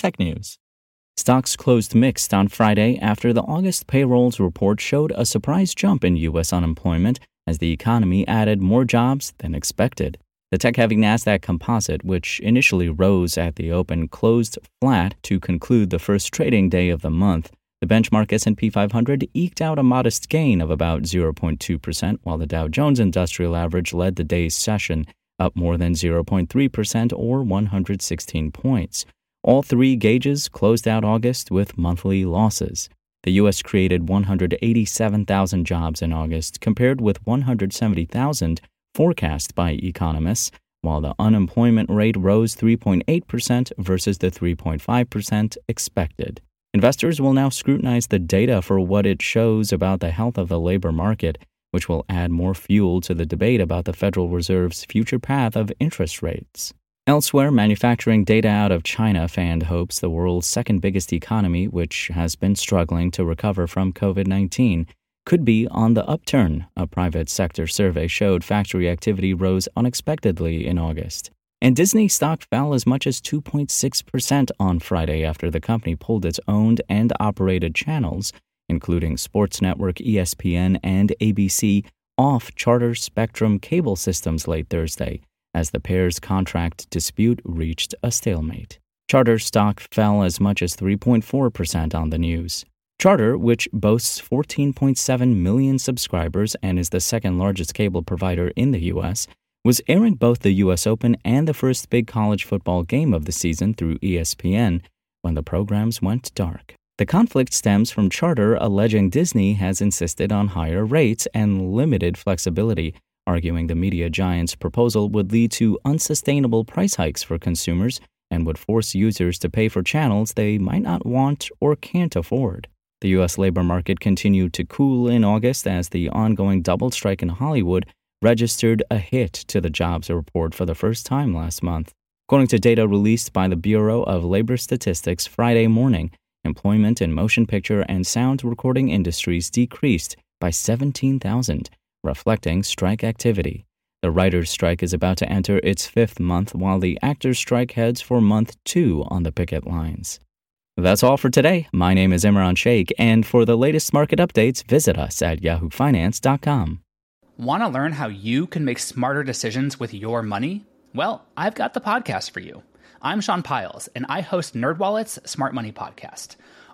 technews. Stocks closed mixed on Friday after the August payrolls report showed a surprise jump in U.S. unemployment as the economy added more jobs than expected. The tech-heavy Nasdaq Composite, which initially rose at the open, closed flat to conclude the first trading day of the month. The benchmark S&P 500 eked out a modest gain of about 0.2%, while the Dow Jones Industrial Average led the day's session, up more than 0.3% or 116 points. All three gauges closed out August with monthly losses. The U.S. created 187,000 jobs in August, compared with 170,000 forecast by economists, while the unemployment rate rose 3.8% versus the 3.5% expected. Investors will now scrutinize the data for what it shows about the health of the labor market, which will add more fuel to the debate about the Federal Reserve's future path of interest rates. Elsewhere, manufacturing data out of China fanned hopes the world's second biggest economy, which has been struggling to recover from COVID 19, could be on the upturn. A private sector survey showed factory activity rose unexpectedly in August. And Disney stock fell as much as 2.6% on Friday after the company pulled its owned and operated channels, including sports network ESPN and ABC, off Charter Spectrum cable systems late Thursday as the pair's contract dispute reached a stalemate. Charter stock fell as much as 3.4% on the news. Charter, which boasts 14.7 million subscribers and is the second largest cable provider in the U.S., was airing both the U.S. Open and the first big college football game of the season through ESPN when the programs went dark. The conflict stems from Charter alleging Disney has insisted on higher rates and limited flexibility, arguing the media giant's proposal would lead to unsustainable price hikes for consumers and would force users to pay for channels they might not want or can't afford. The U.S. labor market continued to cool in August as the ongoing double strike in Hollywood registered a hit to the jobs report for the first time last month. According to data released by the Bureau of Labor Statistics Friday morning, employment in motion picture and sound recording industries decreased by 17,000, reflecting strike activity. The writers' strike is about to enter its fifth month, while the actors' strike heads for month two on the picket lines. That's all for today. My name is Imran Sheikh, and for the latest market updates, visit us at yahoofinance.com. Want to learn how you can make smarter decisions with your money? Well, I've got the podcast for you. I'm Sean Pyles, and I host NerdWallet's Smart Money Podcast.